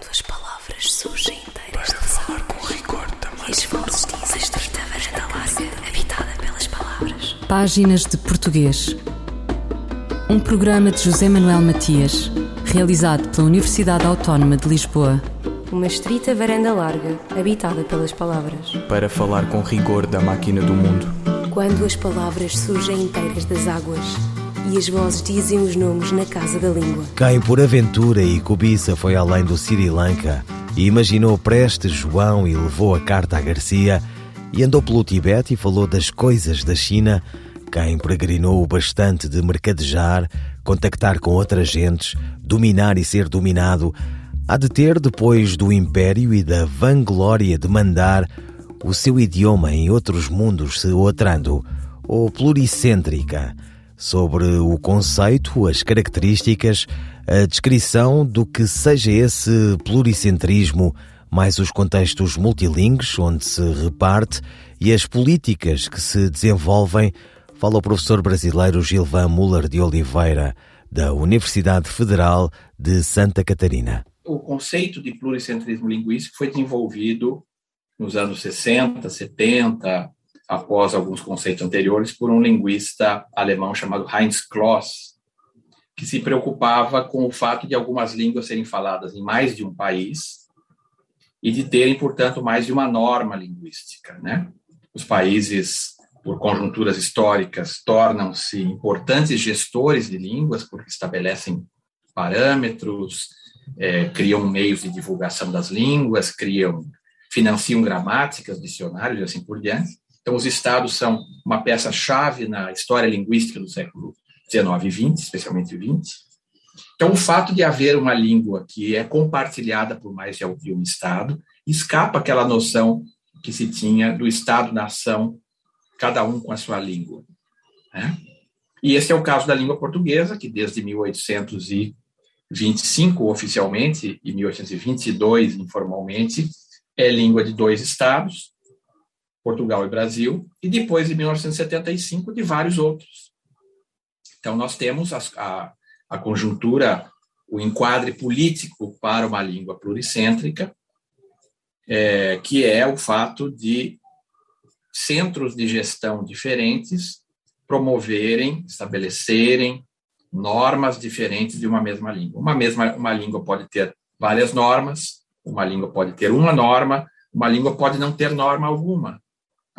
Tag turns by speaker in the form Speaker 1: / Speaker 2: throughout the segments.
Speaker 1: Quando as palavras surgem inteiras Para falar com rigor também. E vozes dizem estrita varanda larga, habitada pelas palavras.
Speaker 2: Páginas de Português. Um programa de José Manuel Matias, realizado pela Universidade Autónoma de Lisboa.
Speaker 1: Uma estrita varanda larga, habitada pelas palavras.
Speaker 3: Para falar com rigor da máquina do mundo.
Speaker 1: Quando as palavras surgem inteiras das águas e as vozes dizem os nomes na casa da língua.
Speaker 4: Quem por aventura e cobiça foi além do Sri Lanka e imaginou Prestes João e levou a carta a Garcia e andou pelo Tibete e falou das coisas da China, quem peregrinou o bastante de mercadejar, contactar com outras gentes, dominar e ser dominado, há de ter, depois do império e da vanglória de mandar, o seu idioma em outros mundos se outrando, ou pluricêntrica, sobre o conceito, as características, a descrição do que seja esse pluricentrismo, mais os contextos multilingües onde se reparte e as políticas que se desenvolvem, fala o professor brasileiro Gilvan Muller de Oliveira, da Universidade Federal de Santa Catarina.
Speaker 5: O conceito de pluricentrismo linguístico foi desenvolvido nos anos 60, 70, após alguns conceitos anteriores, por um linguista alemão chamado Heinz Kloss, que se preocupava com o fato de algumas línguas serem faladas em mais de um país e de terem, portanto, mais de uma norma linguística. Né? Os países, por conjunturas históricas, tornam-se importantes gestores de línguas, porque estabelecem parâmetros, é, criam meios de divulgação das línguas, criam, financiam gramáticas, dicionários e assim por diante. Então, os estados são uma peça-chave na história linguística do século XIX e XX, especialmente XX. Então, o fato de haver uma língua que é compartilhada por mais de um estado escapa aquela noção que se tinha do estado-nação, cada um com a sua língua. Né? E esse é o caso da língua portuguesa, que desde 1825 oficialmente e 1822 informalmente é língua de dois estados, Portugal e Brasil, e depois, em 1975, de vários outros. Então, nós temos a, a, a conjuntura, o enquadre político para uma língua pluricêntrica, é, que é o fato de centros de gestão diferentes promoverem, estabelecerem normas diferentes de uma mesma língua. Uma mesma uma língua pode ter várias normas, uma língua pode ter uma norma, uma língua pode não ter norma alguma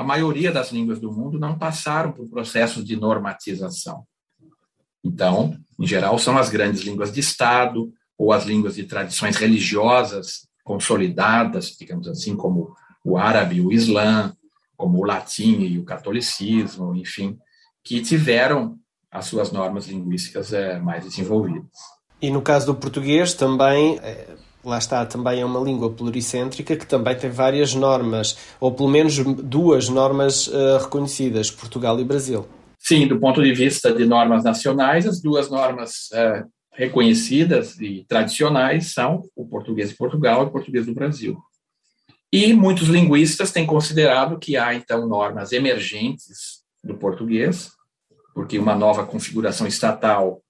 Speaker 5: a maioria das línguas do mundo não passaram por processos de normatização. Então, em geral, são as grandes línguas de Estado ou as línguas de tradições religiosas consolidadas, digamos assim, como o árabe o islã, como o latim e o catolicismo, enfim, que tiveram as suas normas linguísticas é, mais desenvolvidas.
Speaker 6: E no caso do português também é lá está, também é uma língua pluricêntrica que também tem várias normas, ou pelo menos duas normas uh, reconhecidas, Portugal e Brasil.
Speaker 5: Sim, do ponto de vista de normas nacionais, as duas normas uh, reconhecidas e tradicionais são o português de Portugal e o português do Brasil. E muitos linguistas têm considerado que há, então, normas emergentes do português, porque uma nova configuração estatal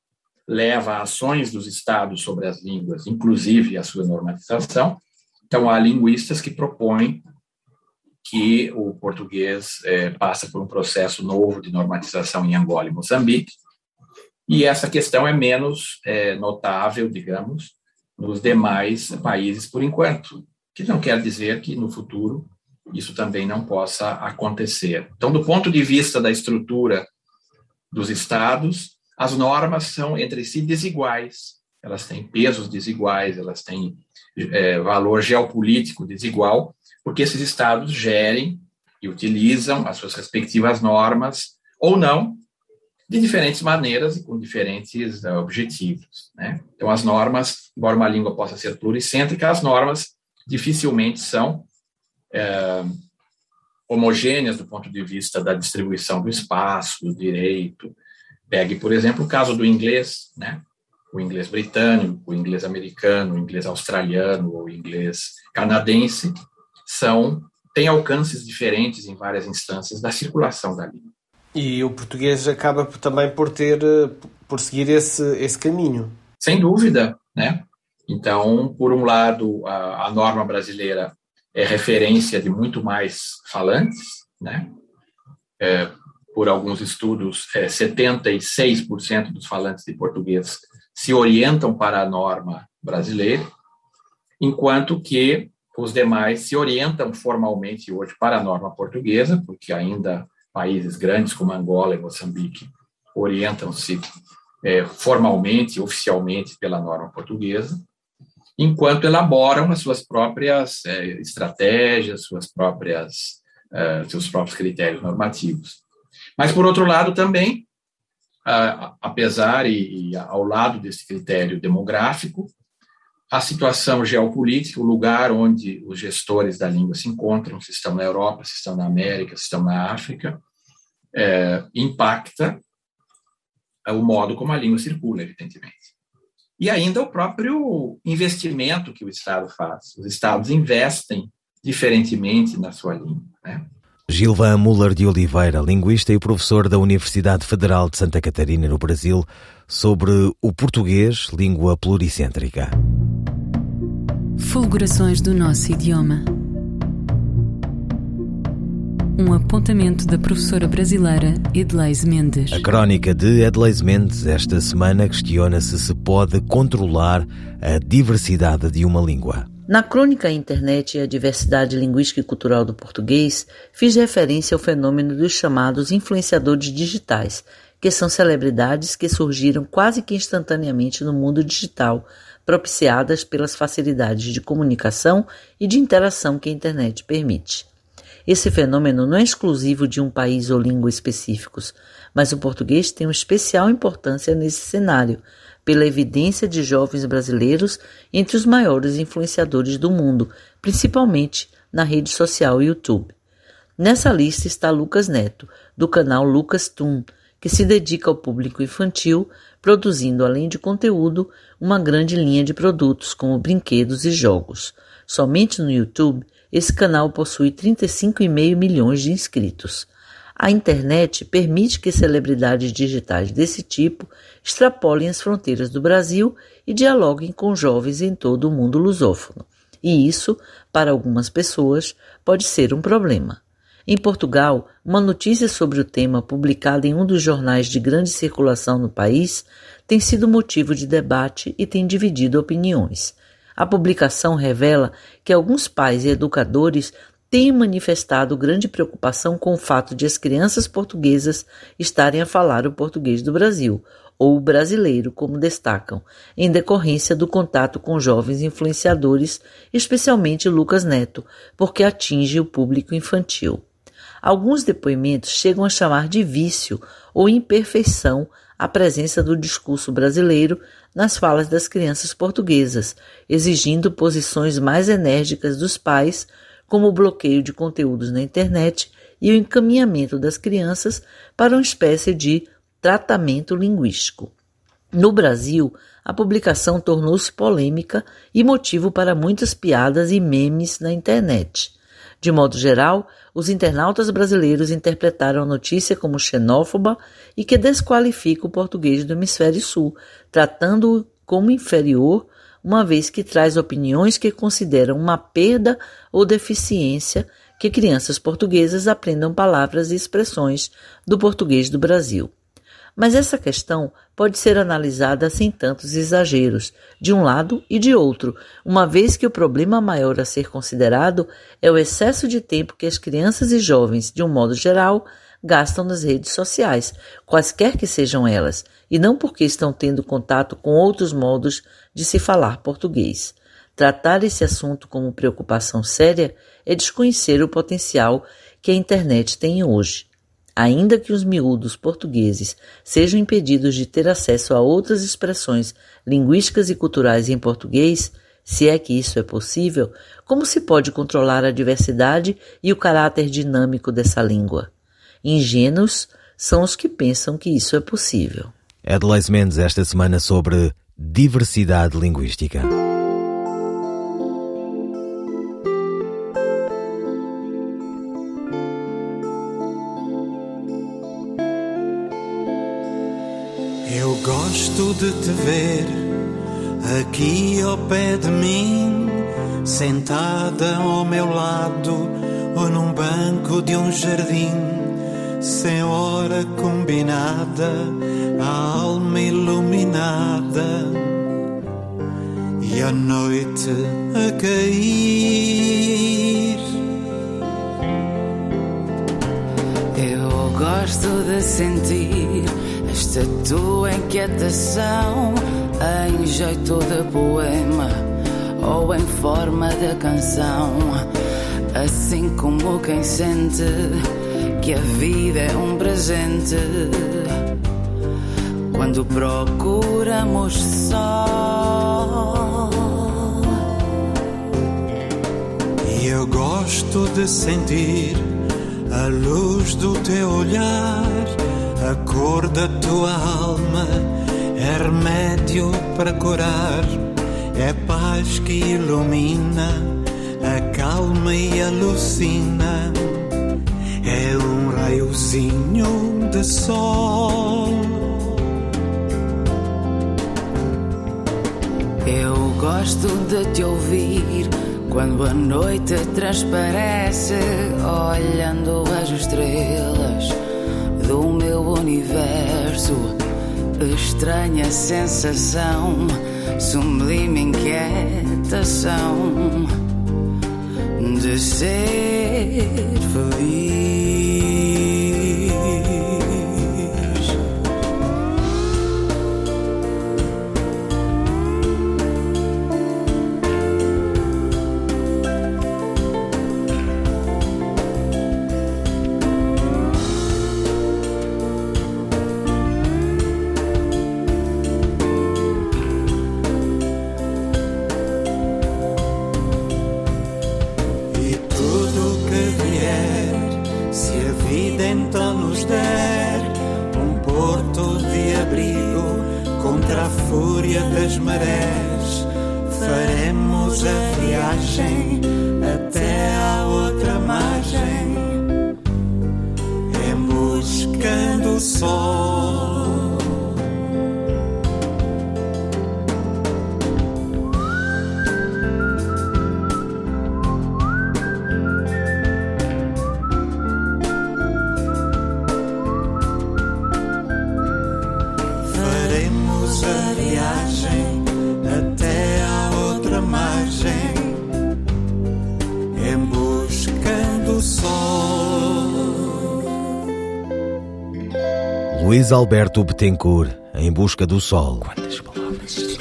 Speaker 5: leva a ações dos estados sobre as línguas, inclusive a sua normatização. Então, há linguistas que propõem que o português é, passa por um processo novo de normatização em Angola e Moçambique, e essa questão é menos é, notável, digamos, nos demais países por enquanto, que não quer dizer que no futuro isso também não possa acontecer. Então, do ponto de vista da estrutura dos estados, as normas são entre si desiguais, elas têm pesos desiguais, elas têm é, valor geopolítico desigual, porque esses estados gerem e utilizam as suas respectivas normas, ou não, de diferentes maneiras e com diferentes uh, objetivos. Né? Então, as normas, embora uma língua possa ser pluricêntrica, as normas dificilmente são é, homogêneas do ponto de vista da distribuição do espaço, do direito, Pegue, por exemplo, o caso do inglês, né? o inglês britânico, o inglês americano, o inglês australiano, o inglês canadense, são têm alcances diferentes em várias instâncias da circulação da língua.
Speaker 6: E o português acaba também por ter, por seguir esse, esse caminho.
Speaker 5: Sem dúvida, né? Então, por um lado, a, a norma brasileira é referência de muito mais falantes, né? É, por alguns estudos, é, 76% dos falantes de português se orientam para a norma brasileira, enquanto que os demais se orientam formalmente hoje para a norma portuguesa, porque ainda países grandes como Angola e Moçambique orientam-se é, formalmente, oficialmente pela norma portuguesa, enquanto elaboram as suas próprias é, estratégias, suas próprias, é, seus próprios critérios normativos. Mas, por outro lado, também, apesar e, e ao lado desse critério demográfico, a situação geopolítica, o lugar onde os gestores da língua se encontram, se estão na Europa, se estão na América, se estão na África, é, impacta o modo como a língua circula, evidentemente. E ainda o próprio investimento que o Estado faz. Os Estados investem diferentemente na sua língua. Né?
Speaker 4: Gilvan Muller de Oliveira, linguista e professor da Universidade Federal de Santa Catarina, no Brasil, sobre o português, língua pluricêntrica.
Speaker 2: Fulgurações do nosso idioma. Um apontamento da professora brasileira Edleise Mendes.
Speaker 4: A crónica de Edleise Mendes esta semana questiona se se pode controlar a diversidade de uma língua.
Speaker 7: Na crônica Internet e a diversidade linguística e cultural do português, fiz referência ao fenômeno dos chamados influenciadores digitais, que são celebridades que surgiram quase que instantaneamente no mundo digital, propiciadas pelas facilidades de comunicação e de interação que a internet permite. Esse fenômeno não é exclusivo de um país ou língua específicos, mas o português tem uma especial importância nesse cenário, pela evidência de jovens brasileiros entre os maiores influenciadores do mundo, principalmente na rede social YouTube. Nessa lista está Lucas Neto, do canal Lucas Tum, que se dedica ao público infantil, produzindo, além de conteúdo, uma grande linha de produtos, como brinquedos e jogos. Somente no YouTube, esse canal possui 35,5 milhões de inscritos. A internet permite que celebridades digitais desse tipo extrapolem as fronteiras do Brasil e dialoguem com jovens em todo o mundo lusófono. E isso, para algumas pessoas, pode ser um problema. Em Portugal, uma notícia sobre o tema publicada em um dos jornais de grande circulação no país tem sido motivo de debate e tem dividido opiniões. A publicação revela que alguns pais e educadores têm manifestado grande preocupação com o fato de as crianças portuguesas estarem a falar o português do Brasil, ou brasileiro, como destacam, em decorrência do contato com jovens influenciadores, especialmente Lucas Neto, porque atinge o público infantil. Alguns depoimentos chegam a chamar de vício ou imperfeição a presença do discurso brasileiro nas falas das crianças portuguesas, exigindo posições mais enérgicas dos pais como o bloqueio de conteúdos na internet e o encaminhamento das crianças para uma espécie de tratamento linguístico. No Brasil, a publicação tornou-se polêmica e motivo para muitas piadas e memes na internet. De modo geral, os internautas brasileiros interpretaram a notícia como xenófoba e que desqualifica o português do hemisfério sul, tratando-o como inferior uma vez que traz opiniões que consideram uma perda ou deficiência que crianças portuguesas aprendam palavras e expressões do português do Brasil. Mas essa questão pode ser analisada sem tantos exageros, de um lado e de outro, uma vez que o problema maior a ser considerado é o excesso de tempo que as crianças e jovens, de um modo geral, gastam nas redes sociais, quaisquer que sejam elas, e não porque estão tendo contato com outros modos de se falar português. Tratar esse assunto como preocupação séria é desconhecer o potencial que a internet tem hoje. Ainda que os miúdos portugueses sejam impedidos de ter acesso a outras expressões linguísticas e culturais em português, se é que isso é possível, como se pode controlar a diversidade e o caráter dinâmico dessa língua? Ingênuos são os que pensam que isso é possível.
Speaker 4: Adelaide Mendes esta semana sobre diversidade linguística.
Speaker 8: Gosto de te ver aqui ao pé de mim, sentada ao meu lado ou num banco de um jardim, sem hora combinada, a alma iluminada e a noite a cair.
Speaker 9: Eu gosto de sentir esta tua inquietação em jeito de poema ou em forma de canção. Assim como quem sente que a vida é um presente. Quando procuramos só.
Speaker 8: E eu gosto de sentir a luz do teu olhar, a cor da tua alma, é remédio para curar, é paz que ilumina, acalma e alucina, é um raiozinho de sol.
Speaker 9: Eu gosto de te ouvir quando a noite transparece, olhando as estrelas do meu universo. Estranha sensação, sublime inquietação de ser feliz.
Speaker 4: Luís Alberto Betancourt, em busca do sol.
Speaker 1: Quantas palavras.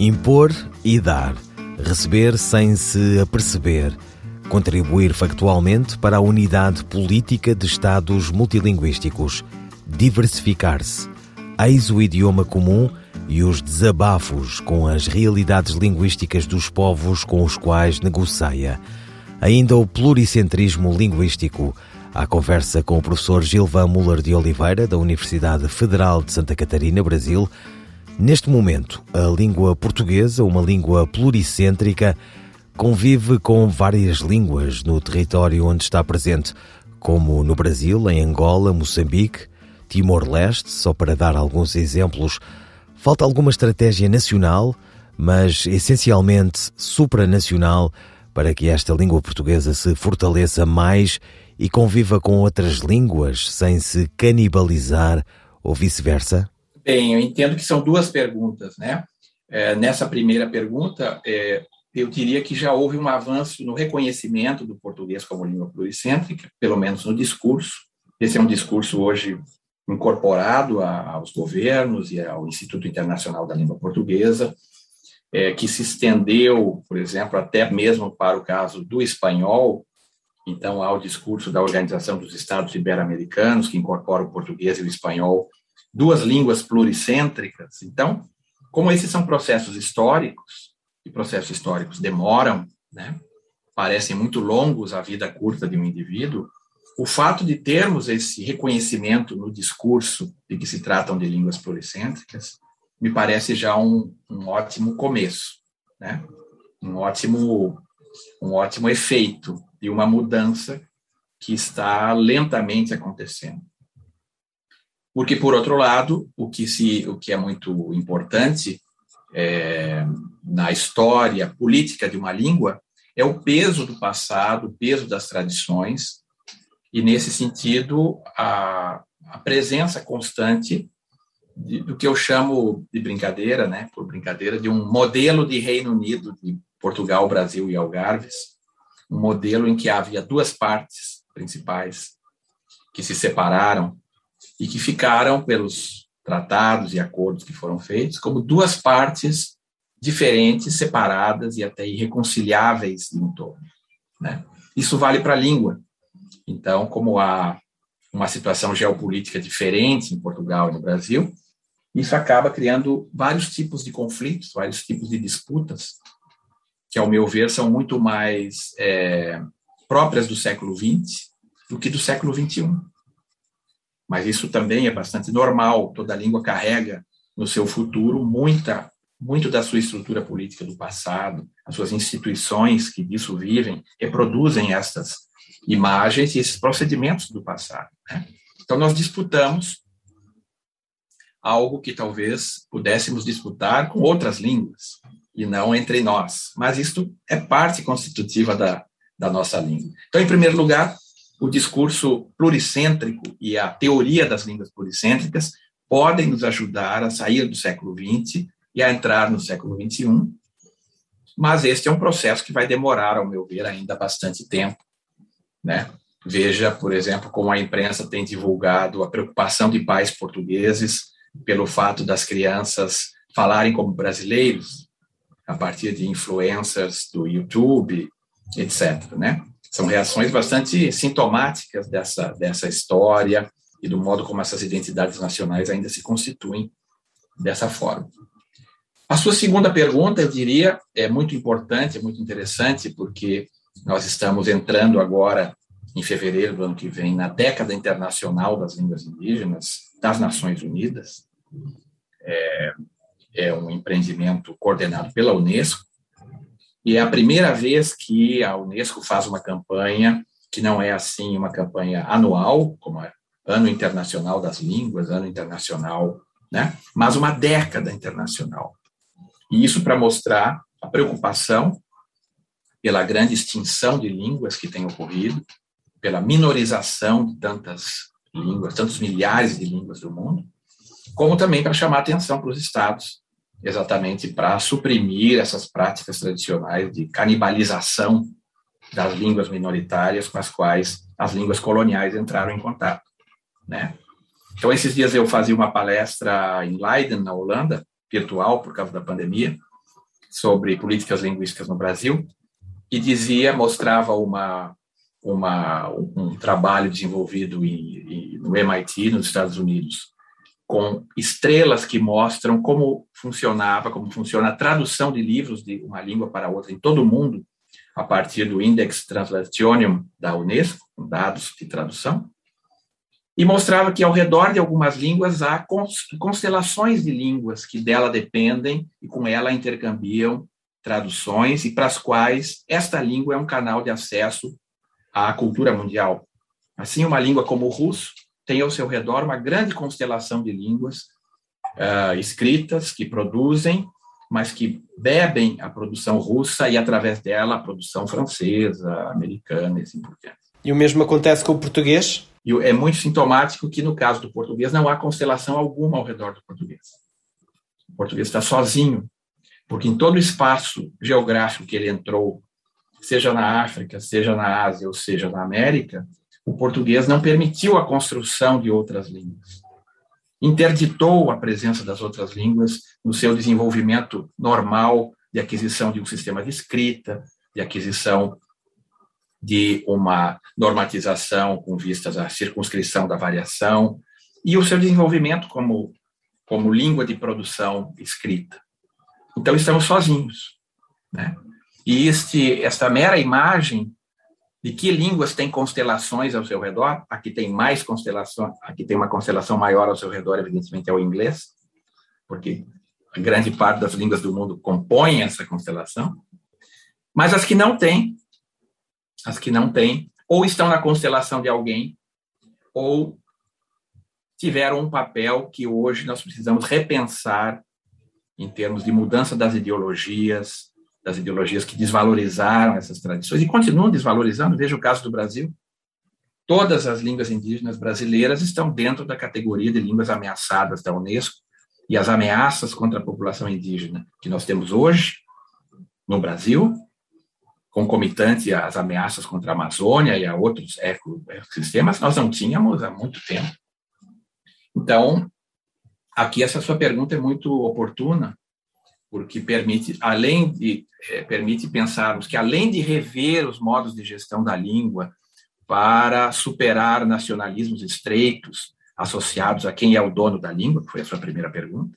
Speaker 4: Impor e dar. Receber sem se aperceber. Contribuir factualmente para a unidade política de Estados multilinguísticos. Diversificar-se. Eis o idioma comum e os desabafos com as realidades linguísticas dos povos com os quais negocia. Ainda o pluricentrismo linguístico. À conversa com o professor Gilvan Muller de Oliveira, da Universidade Federal de Santa Catarina, Brasil. Neste momento, a língua portuguesa, uma língua pluricêntrica, convive com várias línguas no território onde está presente, como no Brasil, em Angola, Moçambique, Timor-Leste, só para dar alguns exemplos. Falta alguma estratégia nacional, mas essencialmente supranacional, para que esta língua portuguesa se fortaleça mais e conviva com outras línguas sem se canibalizar ou vice-versa?
Speaker 5: Bem, eu entendo que são duas perguntas, né? É, nessa primeira pergunta, é, eu diria que já houve um avanço no reconhecimento do português como língua pluricêntrica, pelo menos no discurso. Esse é um discurso hoje incorporado a, aos governos e ao Instituto Internacional da Língua Portuguesa, é, que se estendeu, por exemplo, até mesmo para o caso do espanhol. Então, há o discurso da Organização dos Estados Ibero-Americanos, que incorpora o português e o espanhol, duas línguas pluricêntricas. Então, como esses são processos históricos, e processos históricos demoram, né, parecem muito longos a vida curta de um indivíduo, o fato de termos esse reconhecimento no discurso de que se tratam de línguas pluricêntricas me parece já um, um ótimo começo, né? um ótimo um ótimo efeito de uma mudança que está lentamente acontecendo. Porque, por outro lado, o que, se, o que é muito importante é, na história política de uma língua é o peso do passado, o peso das tradições, e, nesse sentido, a, a presença constante de, do que eu chamo de brincadeira, né, por brincadeira, de um modelo de Reino Unido, de Portugal, Brasil e Algarves, um modelo em que havia duas partes principais que se separaram e que ficaram pelos tratados e acordos que foram feitos como duas partes diferentes, separadas e até irreconciliáveis em torno. Né? Isso vale para a língua. Então, como há uma situação geopolítica diferente em Portugal e no Brasil, isso acaba criando vários tipos de conflitos, vários tipos de disputas, que, ao meu ver, são muito mais é, próprias do século XX do que do século XXI. Mas isso também é bastante normal, toda língua carrega no seu futuro muita muito da sua estrutura política do passado, as suas instituições que disso vivem, reproduzem essas imagens e esses procedimentos do passado. Né? Então, nós disputamos algo que talvez pudéssemos disputar com outras línguas, e não entre nós. Mas isto é parte constitutiva da, da nossa língua. Então, em primeiro lugar, o discurso pluricêntrico e a teoria das línguas pluricêntricas podem nos ajudar a sair do século XX e a entrar no século XXI, mas este é um processo que vai demorar, ao meu ver, ainda bastante tempo. Né? Veja, por exemplo, como a imprensa tem divulgado a preocupação de pais portugueses pelo fato das crianças falarem como brasileiros, a partir de influencers do YouTube, etc. Né? São reações bastante sintomáticas dessa, dessa história e do modo como essas identidades nacionais ainda se constituem dessa forma. A sua segunda pergunta, eu diria, é muito importante, é muito interessante, porque nós estamos entrando agora, em fevereiro do ano que vem, na década internacional das línguas indígenas das Nações Unidas. É, é um empreendimento coordenado pela Unesco, e é a primeira vez que a Unesco faz uma campanha que não é assim uma campanha anual, como é Ano Internacional das Línguas, Ano Internacional, né? mas uma década internacional. E isso para mostrar a preocupação pela grande extinção de línguas que tem ocorrido, pela minorização de tantas línguas, tantos milhares de línguas do mundo, como também para chamar atenção para os estados, exatamente para suprimir essas práticas tradicionais de canibalização das línguas minoritárias com as quais as línguas coloniais entraram em contato, né? Então, esses dias eu fazia uma palestra em Leiden, na Holanda, virtual por causa da pandemia, sobre políticas linguísticas no Brasil, e dizia, mostrava uma, uma, um trabalho desenvolvido em, em, no MIT, nos Estados Unidos, com estrelas que mostram como funcionava, como funciona a tradução de livros de uma língua para outra em todo o mundo, a partir do Index Translationum da Unesco, com dados de tradução, e mostrava que ao redor de algumas línguas há constelações de línguas que dela dependem e com ela intercambiam traduções e para as quais esta língua é um canal de acesso à cultura mundial. Assim, uma língua como o russo tem ao seu redor uma grande constelação de línguas uh, escritas que produzem, mas que bebem a produção russa e, através dela, a produção francesa, americana e assim por diante.
Speaker 6: E o mesmo acontece com o português?
Speaker 5: E é muito sintomático que, no caso do português, não há constelação alguma ao redor do português. O português está sozinho, porque em todo o espaço geográfico que ele entrou, seja na África, seja na Ásia ou seja na América, o português não permitiu a construção de outras línguas. Interditou a presença das outras línguas no seu desenvolvimento normal de aquisição de um sistema de escrita, de aquisição de uma normatização com vistas à circunscrição da variação e o seu desenvolvimento como, como língua de produção escrita. Então, estamos sozinhos. Né? E este, esta mera imagem de que línguas têm constelações ao seu redor, aqui tem mais constelação, aqui tem uma constelação maior ao seu redor, evidentemente, é o inglês, porque a grande parte das línguas do mundo compõem essa constelação, mas as que não têm, as que não têm, ou estão na constelação de alguém, ou tiveram um papel que hoje nós precisamos repensar em termos de mudança das ideologias, das ideologias que desvalorizaram essas tradições e continuam desvalorizando. Veja o caso do Brasil. Todas as línguas indígenas brasileiras estão dentro da categoria de línguas ameaçadas da Unesco e as ameaças contra a população indígena que nós temos hoje no Brasil, concomitante às ameaças contra a Amazônia e a outros ecossistemas, nós não tínhamos há muito tempo. Então, aqui essa sua pergunta é muito oportuna, porque permite, além de é, permite pensarmos que além de rever os modos de gestão da língua para superar nacionalismos estreitos associados a quem é o dono da língua, que foi a sua primeira pergunta,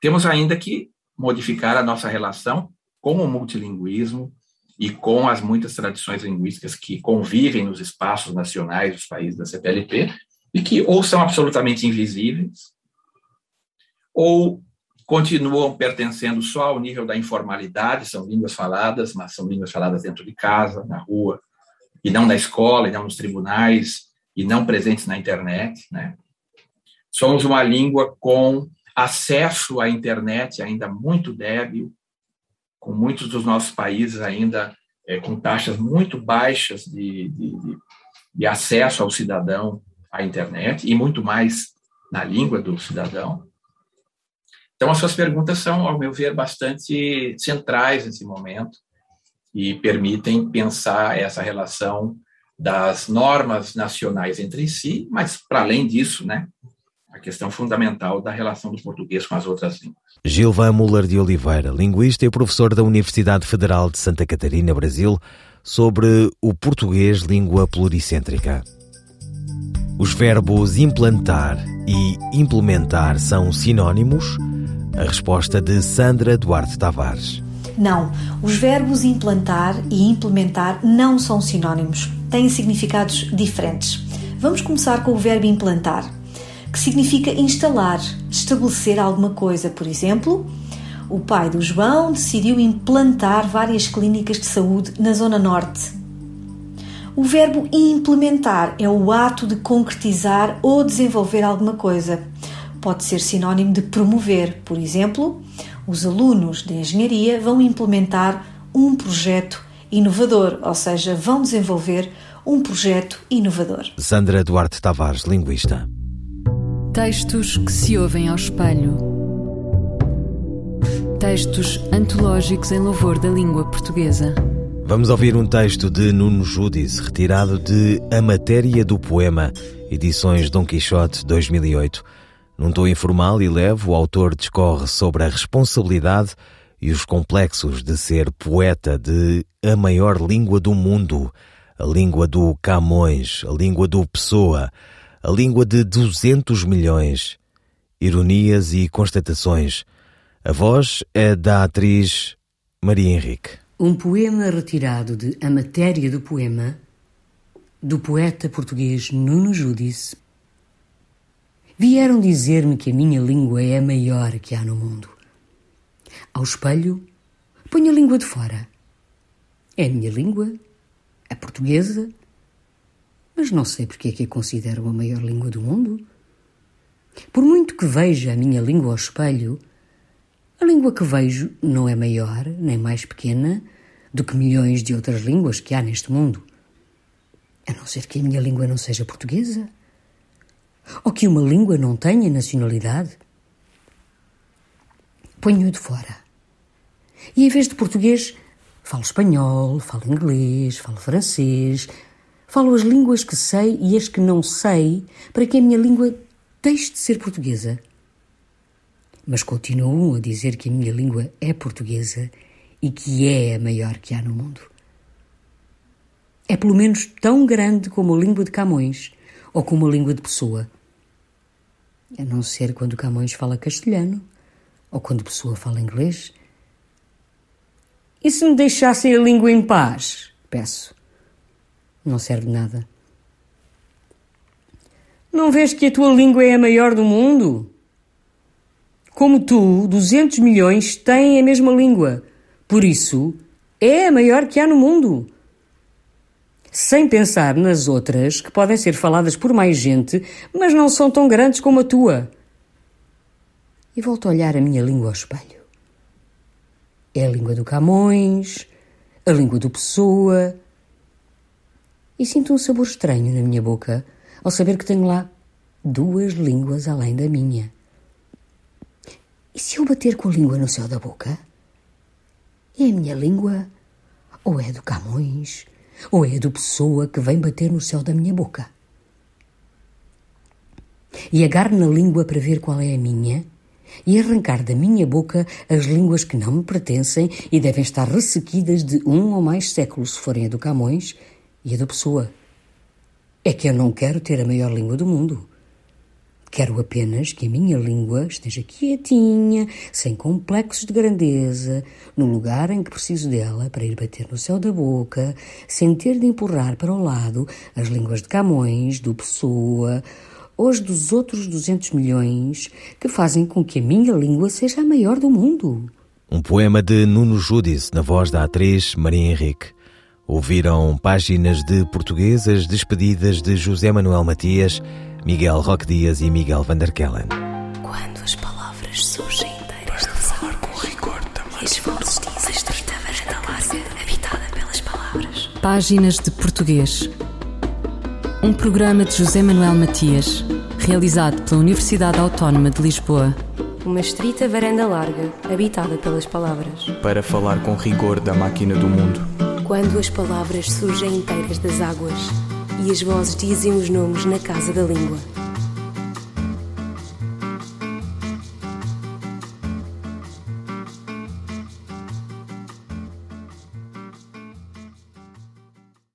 Speaker 5: temos ainda que modificar a nossa relação com o multilinguismo e com as muitas tradições linguísticas que convivem nos espaços nacionais dos países da CPLP e que ou são absolutamente invisíveis ou continuam pertencendo só ao nível da informalidade, são línguas faladas, mas são línguas faladas dentro de casa, na rua, e não na escola, e não nos tribunais, e não presentes na internet. Né? Somos uma língua com acesso à internet ainda muito débil, com muitos dos nossos países ainda é, com taxas muito baixas de, de, de acesso ao cidadão à internet, e muito mais na língua do cidadão. Então, as suas perguntas são, ao meu ver, bastante centrais nesse momento e permitem pensar essa relação das normas nacionais entre si, mas, para além disso, né, a questão fundamental da relação do português com as outras línguas.
Speaker 4: Gilvan Muller de Oliveira, linguista e professor da Universidade Federal de Santa Catarina, Brasil, sobre o português língua pluricêntrica. Os verbos implantar e implementar são sinónimos? A resposta de Sandra Duarte Tavares.
Speaker 10: Não, os verbos implantar e implementar não são sinónimos, têm significados diferentes. Vamos começar com o verbo implantar, que significa instalar, estabelecer alguma coisa. Por exemplo, o pai do João decidiu implantar várias clínicas de saúde na Zona Norte. O verbo implementar é o ato de concretizar ou desenvolver alguma coisa pode ser sinónimo de promover. Por exemplo, os alunos de engenharia vão implementar um projeto inovador, ou seja, vão desenvolver um projeto inovador.
Speaker 4: Sandra Duarte Tavares, linguista.
Speaker 2: Textos que se ouvem ao espelho. Textos antológicos em louvor da língua portuguesa.
Speaker 4: Vamos ouvir um texto de Nuno Judice, retirado de A Matéria do Poema, edições Dom Quixote 2008. Num tom informal e leve, o autor discorre sobre a responsabilidade e os complexos de ser poeta de a maior língua do mundo, a língua do Camões, a língua do Pessoa, a língua de 200 milhões. Ironias e constatações. A voz é da atriz Maria Henrique.
Speaker 11: Um poema retirado de A Matéria do Poema, do poeta português Nuno Judice, Vieram dizer-me que a minha língua é a maior que há no mundo. Ao espelho, ponho a língua de fora. É a minha língua, a portuguesa, mas não sei porque é que a considero a maior língua do mundo. Por muito que veja a minha língua ao espelho, a língua que vejo não é maior nem mais pequena do que milhões de outras línguas que há neste mundo. A não ser que a minha língua não seja portuguesa ou que uma língua não tenha nacionalidade? Ponho-o de fora. E em vez de português, falo espanhol, falo inglês, falo francês, falo as línguas que sei e as que não sei, para que a minha língua deixe de ser portuguesa. Mas continuo a dizer que a minha língua é portuguesa e que é a maior que há no mundo. É pelo menos tão grande como a língua de Camões ou como a língua de Pessoa a não ser quando Camões fala castelhano ou quando Pessoa fala inglês. E se me deixassem a língua em paz? Peço. Não serve nada. Não vês que a tua língua é a maior do mundo? Como tu, 200 milhões têm a mesma língua. Por isso, é a maior que há no mundo. Sem pensar nas outras que podem ser faladas por mais gente, mas não são tão grandes como a tua. E volto a olhar a minha língua ao espelho. É a língua do Camões, a língua do Pessoa. E sinto um sabor estranho na minha boca ao saber que tenho lá duas línguas além da minha. E se eu bater com a língua no céu da boca? É a minha língua? Ou é do Camões? Ou é do Pessoa que vem bater no céu da minha boca? E agarro na língua para ver qual é a minha e arrancar da minha boca as línguas que não me pertencem e devem estar ressequidas de um ou mais séculos, se forem a do Camões e a do Pessoa. É que eu não quero ter a maior língua do mundo. Quero apenas que a minha língua esteja quietinha, sem complexos de grandeza, no lugar em que preciso dela para ir bater no céu da boca, sem ter de empurrar para o lado as línguas de Camões, do Pessoa, ou dos outros 200 milhões que fazem com que a minha língua seja a maior do mundo.
Speaker 4: Um poema de Nuno Judice, na voz da atriz Maria Henrique. Ouviram páginas de portuguesas despedidas de José Manuel Matias, Miguel Roque Dias e Miguel Vanderkellen.
Speaker 1: Quando as palavras surgem inteiras de falar com rigor também. E as vozes dizem estreita varanda larga, habitada pelas palavras.
Speaker 2: Páginas de Português. Um programa de José Manuel Matias, realizado pela Universidade Autónoma de Lisboa.
Speaker 12: Uma estrita varanda larga, habitada pelas palavras.
Speaker 3: Para falar com rigor da máquina do mundo.
Speaker 12: Quando as palavras surgem inteiras das águas e as vozes dizem os nomes na casa da língua.